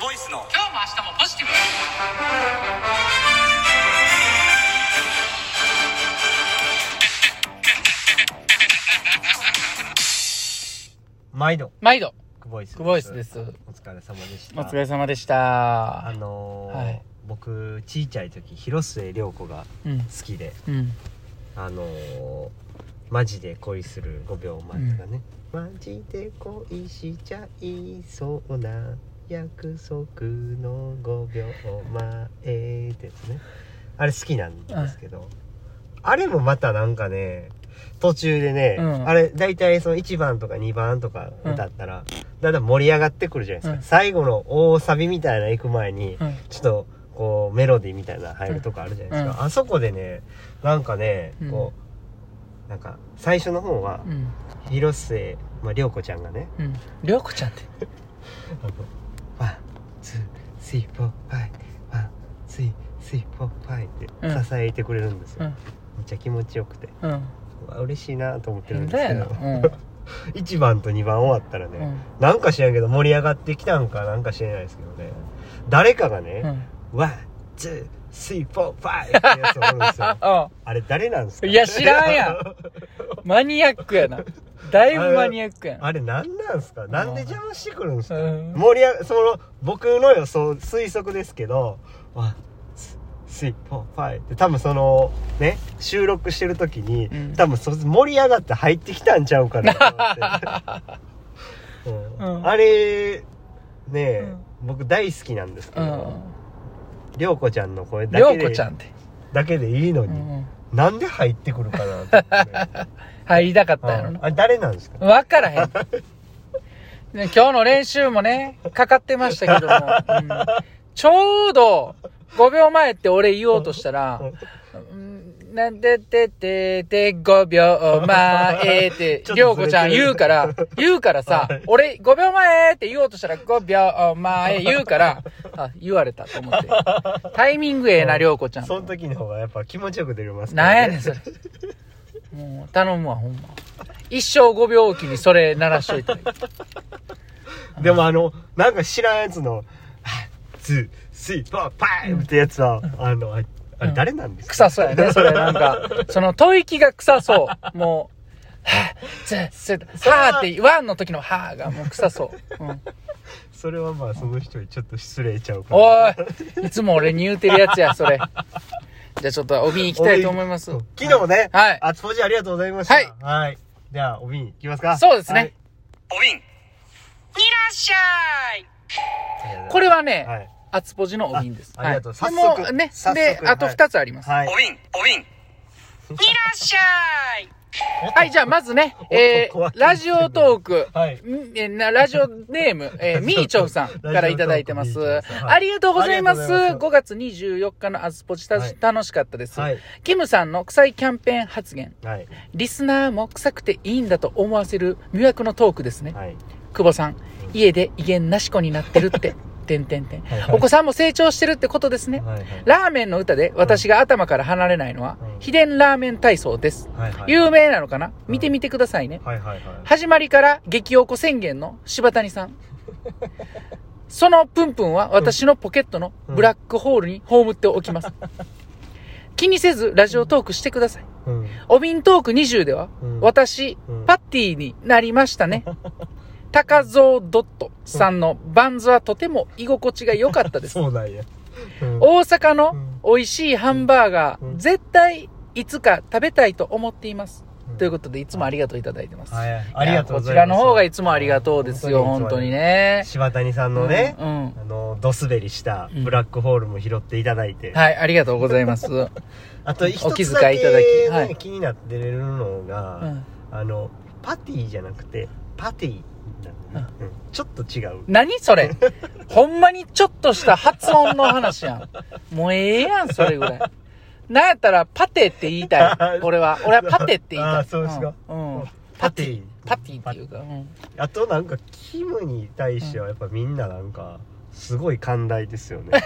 クボイスの。今日も明日もポジティブ。毎度。毎度。クボイスクボイスです。お疲れ様でした。お疲れ様でした。あのーはい。僕ちいちゃい時広末涼子がうん。好きで。うん。あのーマジで恋する5秒前とかね、マジで恋しちゃいそうな約束の5秒前ってやつね。あれ好きなんですけど、あれもまたなんかね途中でね、うん。あれ大体その1番とか2番とか歌ったら、だんだん盛り上がってくるじゃないですか、うん。最後の大サビみたいな行く前に、うん。ちょっとこうメロディーみたいな入るとこあるじゃないですか、うん。あそこでねなんかねうん。こう、なんか最初の方はうん。広末、まあ、涼子ちゃんがねうん。りょうこちゃんって「one two three four five one two three four five」ってうん。支えてくれるんですよ、うん。めっちゃ気持ちよくて。うん。嬉しいなと思ってるんですけど。な。うん。1番と2番終わったらね、うん。なんか知らんけど盛り上がってきたんかなんか知らないですけどね。誰かがねうん「 one two three four five」ってやつおるんですよ。あ あれ誰なんですか？いや知らんやん。マニアックやな だいぶマニアックやん。あれ何なんすか？なんで邪魔してくるんですかうん。盛り上がその僕の予想推測ですけどワンスリーフォーファイって多分そのね収録してる時に、うん。多分そ盛り上がって入ってきたんちゃうかなと思って、うん。うん。あれねえ、うん。僕大好きなんですけうどん。涼子ちゃんの声だけでこちゃんって。だけでいいのに、うん。なんで入ってくるかなと思って、ね 入りたかったんやろなうんあれ誰なんですか？わからへん。ね今日の練習もね、かかってましたけども、うんちょうど5秒前って俺言おうとしたら、うんなんでててて5秒前ってりょうこちゃん言うから、言うからさはい、俺5秒前って言おうとしたら5秒前言うから、あ、言われたと思って。タイミングええな、りょうこちゃん。その時の方がやっぱ気持ちよく出れますなんやねん、それ。もう、頼むわ、ほんま。一生5秒おきにそれ鳴らしといて。でもあの、なんか知らんやつの、は two, three, four, five ってやつは、あの、ああれ誰なんですか、臭そうやね、それ。なんか、その吐息が臭そう。もう、はぁ、つ、つ、はぁって、 one の時のはぁがもう臭そう。うん。それはまあその人にちょっと失礼ちゃうから。おい、いつも俺に言うてるやつや、それ。じゃあちょっと帯に行きたいと思います。うん昨日ね、はいあつぽじありがとうございました。はい。はい。では、お瓶いきますか。そうですねはい。お瓶いらっしゃいこれれはね、はい。あつぽじのお瓶です。あありがとうはい早速でもね、早速で、あとはい2つあります。はい。お瓶お瓶 いらっしゃい はい、じゃあまずね、えー、ラジオトーク、はい。ん？えラジオネーム、えー、みーちょふさんからいただいてます。ありがとうございます。ありがとうございます5月24日のアスポチタ、はい楽しかったです、はい。キムさんの臭いキャンペーン発言。はい。リスナーも臭くていいんだと思わせる魅惑のトークですね。はい。久保さん、家で威厳なし子になってるって、てんてんてんお子さんも成長してるってことですね。はい。はい。ラーメンの歌で私が頭から離れないのはうん、秘伝ラーメン体操です。はい。はい。有名なのかな？見てみてくださいね。始まりから激おこ宣言の柴谷さん。そのプンプンは私のポケットのブラックホールに葬っておきます。気にせずラジオトークしてください。うん。お瓶トーク20では、うん私、うんパッティになりましたね。高蔵ドットさんのバンズはとても居心地が良かったです。そうなんや。うん大阪のうん美味しいハンバーガー、うん絶対いつか食べたいと思っています。うんということで、いつもありがとういただいてます。はい。ありがとうございます。こちらの方がいつもありがとうですよ、本当に。ね。柴谷さんのね、うん。うんあの、ドスベリしたブラックホールも拾っていただいて。はい、ありがとうございます。うん。あと一お気遣いいただきはいね、気になってるのが、あの、パティじゃなくて、パティなのね、うんちょっと違う。何それ？ほんまにちょっとした発音の話やん。もうええやん、それぐらい。なんやったら、パテって言いたい。俺は。俺はパテって言いたい。あそうですかうん。うんパティ。パティっていうか、うん。あとなんか、キムに対してはやっぱみんななんか、すごい寛大ですよね。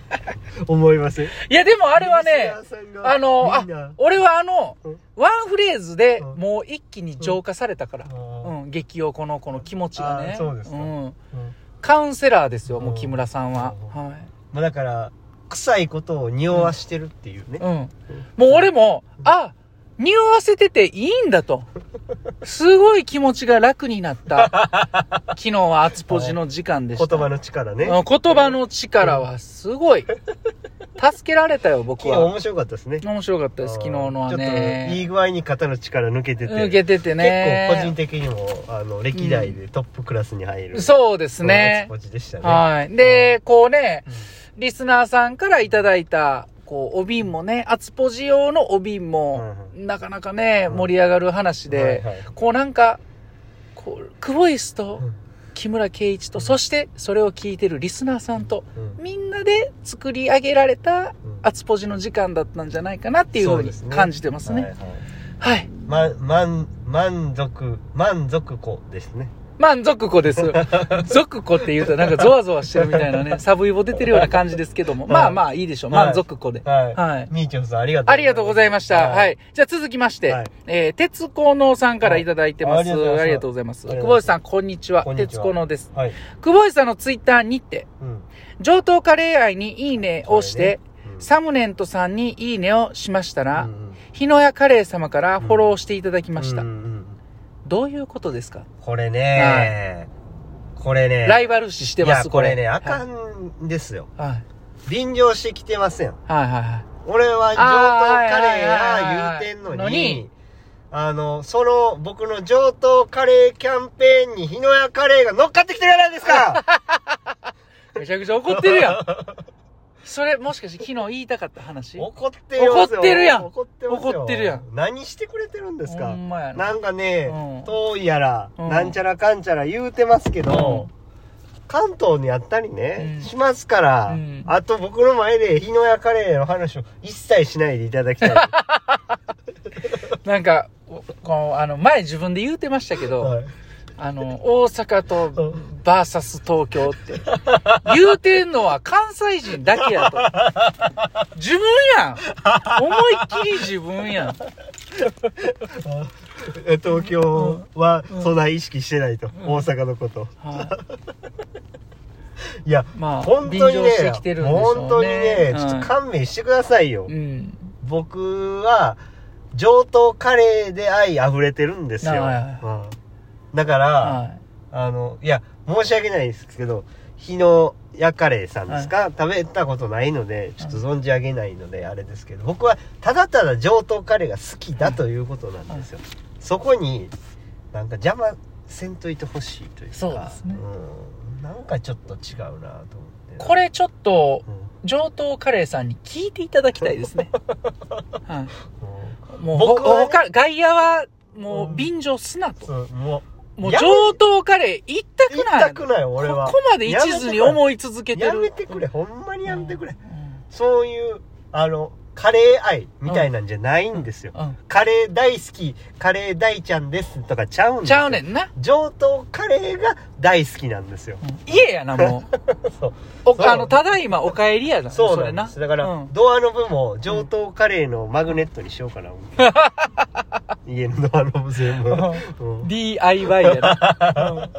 思いません？いや、でもあれはね、あの、あ俺はあのうん、ワンフレーズでうんもう一気に浄化されたから。うん、激おこのこの気持ちがね。そうです。うんカウンセラーですよ、もううん木村さんは。うんはい。まあだから臭いことを匂わしてるっていうね、うん。もう俺も、あ、匂わせてていいんだと。すごい気持ちが楽になった。昨日は厚ポジの時間でした。言葉の力ねうん言葉の力はすごい。助けられたよ、僕は。面白かったですね面白かったです、昨日のはちょっといね。い具合に肩の力抜けてて抜けててね。結構個人的にもあの歴代でトップクラスに入る、そうですね。ポジでしたねはい。で、こうねうん、リスナーさんからいただいた、こう、お瓶もね、厚ポジ用のお瓶も、なかなかね、うん。盛り上がる話で、こうなんか、こう、クボイスとうん。木村圭一と、そしてそれを聞いてるリスナーさんと、うん。みんなで作り上げられたうん。厚ポジの時間だったんじゃないかなっていうふうに感じてますね。はいはい。はい。ま、満満足満足子ですね満足子です。族子って言うとなんかゾワゾワしてるみたいなね、サブイボ出てるような感じですけども、まあまあいいでしょう。はい満足子で。はい、はい。みーちょんさんありがとうありがとうございました。はい。じゃあ続きまして、はいえー、鉄工能さんからいただいてます。はいあありりがとうございます。久保井さん、こんにちは。鉄工能です。はい、久保井さんのツイッターにて、うん上等カレー愛にいいねをして、うんサムネントさんにいいねをしましたら、日野屋カレー様からフォローしていただきました。どういうことですか？これね、これねライバル視してます？いやこれねはいあかんですよ。はい。便乗してきてませんはいはいはい。俺は上等カレーや言うてんののにに、あの、その僕の上等カレーキャンペーンに日野屋カレーが乗っかってきてるじゃないですか。めちゃくちゃ怒ってるやん。それ、もしかして昨日言いたかった話？怒ってよ。怒ってるやん怒ってますよ怒ってるやん。何してくれてるんですほかんまやな。なんかね、うん。遠いやら、うん。なんちゃらかんちゃら言うてますけど、関東にあったりね、うん。しますから、うん。あと僕の前で日野屋カレーの話を一切しないでいただきたい。なんか、おこう、あの、前自分で言うてましたけど、はいあの、大阪とうんバーサス東京って、言うてんのは関西人だけやと。自分やん思いっきり自分やん。え東京はそんな意識してないと、大阪のこと。はいや、まあ、本当にねね。本当にね、ちょっと勘弁してくださいよ。うん。うん。僕は、上等カレーで愛溢れてるんですよ。だから、はい。あの、いや、申し訳ないですけど、日野屋カレーさんですか、食べたことないので、ちょっと存じ上げないので、あれですけど、僕はただただ上等カレーが好きだということなんですよ。そこに、なんか邪魔せんといてほしいというか。そうですねうん。なんかちょっと違うなと思って。これちょっと、うん、上等カレーさんに聞いていただきたいですね。もう、僕はね外野は、もううん便乗すなと。もう、もう上等カレー行ったく言いない。たくない、俺は。ここまで一途に思い続けてやる。めてくれ、ほんまにやめてくれ。うん。そういう、あの、カレー愛みたいなんじゃないんですよ。うん。カレー大好き、カレー大ちゃんですとかちゃうんですよ。ちゃうねんな。上等カレーが大好きなんですよ。うん家やな、もう。そう。そうおあの、ただいまお帰りやな。そうれなんです。だから、うんドアノブも上等カレーのマグネットにしようかな。家のドアノブ全部。うん DIY やな。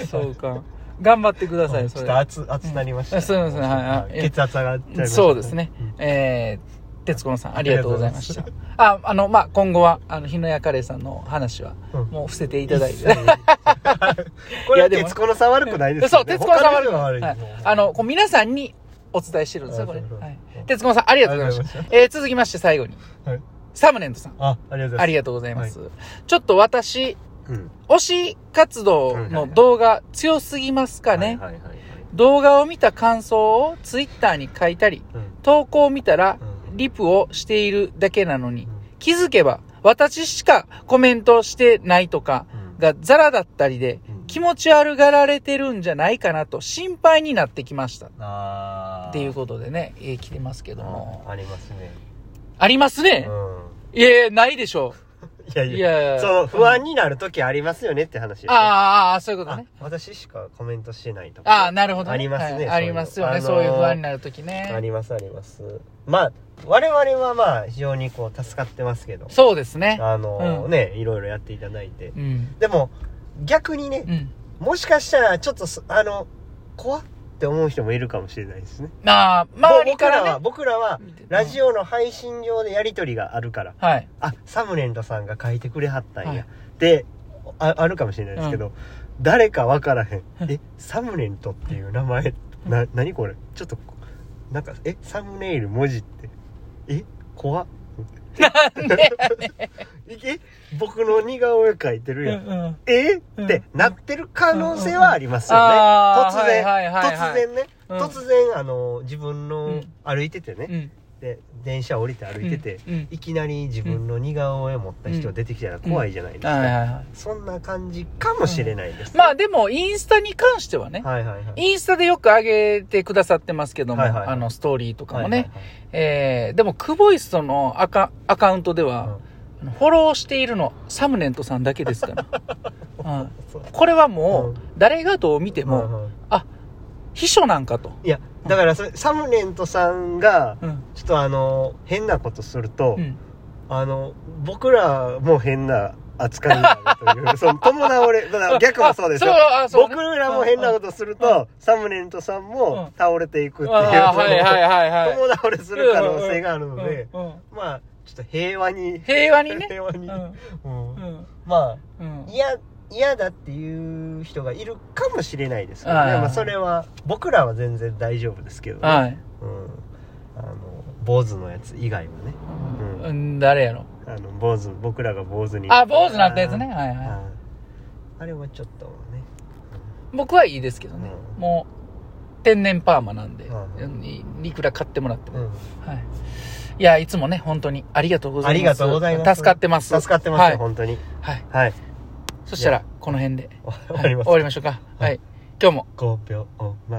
うんそうか。頑張ってください、それちょっと。熱、熱なりました。うんすいませんはいはい血圧上がっちゃいました。そうですねうん。えー、徹子のさん、ありがとうございました。あ、あの、まあ、今後は、あの、日野屋カレーさんの話は、うんもう伏せていただいて。これはいやでも徹子の差悪くないですそう。徹子のさん悪い。はいあの、こう皆さんにお伝えしてるんですよ、これ。あそうそうはい。徹子のさん、ありがとうございました。えー、続きまして最後に、はいサムネントさん、あ、ありがとうございます。ありがとうございます。ちょっと私、うん。推し活動の動画強すぎますかね。動画を見た感想をツイッターに書いたり、うん投稿を見たらうんリプをしているだけなのに、うん気づけば私しかコメントしてないとかうんがザラだったりでうん気持ち悪がられてるんじゃないかなと心配になってきました。っていうことでね、えー来てますけども。あありますね。ありますね。ういやいや、ないでしょう。いや、いやいや。その不安になる時ありますよねって話。ああ、そういうことあね。私しかコメントしてないとか。ああ、なるほど、ね。ありますねはいありますよね。あのーそういう不安になるときあね。りますあります。まあ、我々はまあ、非常にこう、助かってますけど。そうですね。あのーうんね、いろいろやっていただいて。うん。でも、逆にね、うん。もしかしたらちょっとすあの怖って思う人もいるかもしれないですね。まあ、周りからね。僕らは僕らはラジオの配信上でやり取りがあるから、はい。あサムネントさんが書いてくれはったんや、はい。でああるかもしれないですけど、誰か分からへん。えサムネントっていう名前な何これ？ちょっとなんかえサムネイル文字って。え怖っえ僕の似顔絵描いてるやん、うんえ？うん。ってなってる可能性はありますよね、突然、突然ね、うん。突然あの自分うのん。歩いててね、うん。で電車降りて歩いてて、うんうん。いきなり自分の似顔絵持った人出てきたら怖いじゃないですか、はいはいはい。そんな感じかもしれないです、まあでも、インスタに関してはね、はいはいはい。インスタでよく上げてくださってますけども、はいはいはい。あの、ストーリーとかもね。はいはいはい。えー、でも、クボイストのアカアカウントでは、フォローしているの、サムネントさんだけですから。うこれはもう、うん。誰がどう見ても、うんうん。あ、秘書なんかと。いやだからそれサムネントさんがうん。ちょっとあの変なことすると、うん。あの僕らも変な扱いになるという その友倒れだから逆もそうですよそうあそうね僕らも変なことすると、サムネントさんも倒れていくっていう、あーはいはいはいはい。友倒れする可能性があるので、うんうんまあちょっと平和に平和にね。平和に、うん。うんうん。まあうん。嫌嫌だっていう人がいるかもしれないですけどね、はいまあ、それは僕らは全然大丈夫ですけどね、はい。うん、あの坊主のやつ以外はねうんうん、誰やろ？あの坊主僕らが坊主にあ、坊主なったやつね。はいはあれはちょっとねい。僕はいいですけどね。うんもう、天然パーマなんで、うんうんいいくら買ってもらっても。うんはい。いや、いつもね、本当にありがとうございます。ありがとうございます助かってます。助かってますよ、はい。本当にはい。はいそしたら、この辺で、終わります終わりましょうか。はい。今日も。5秒前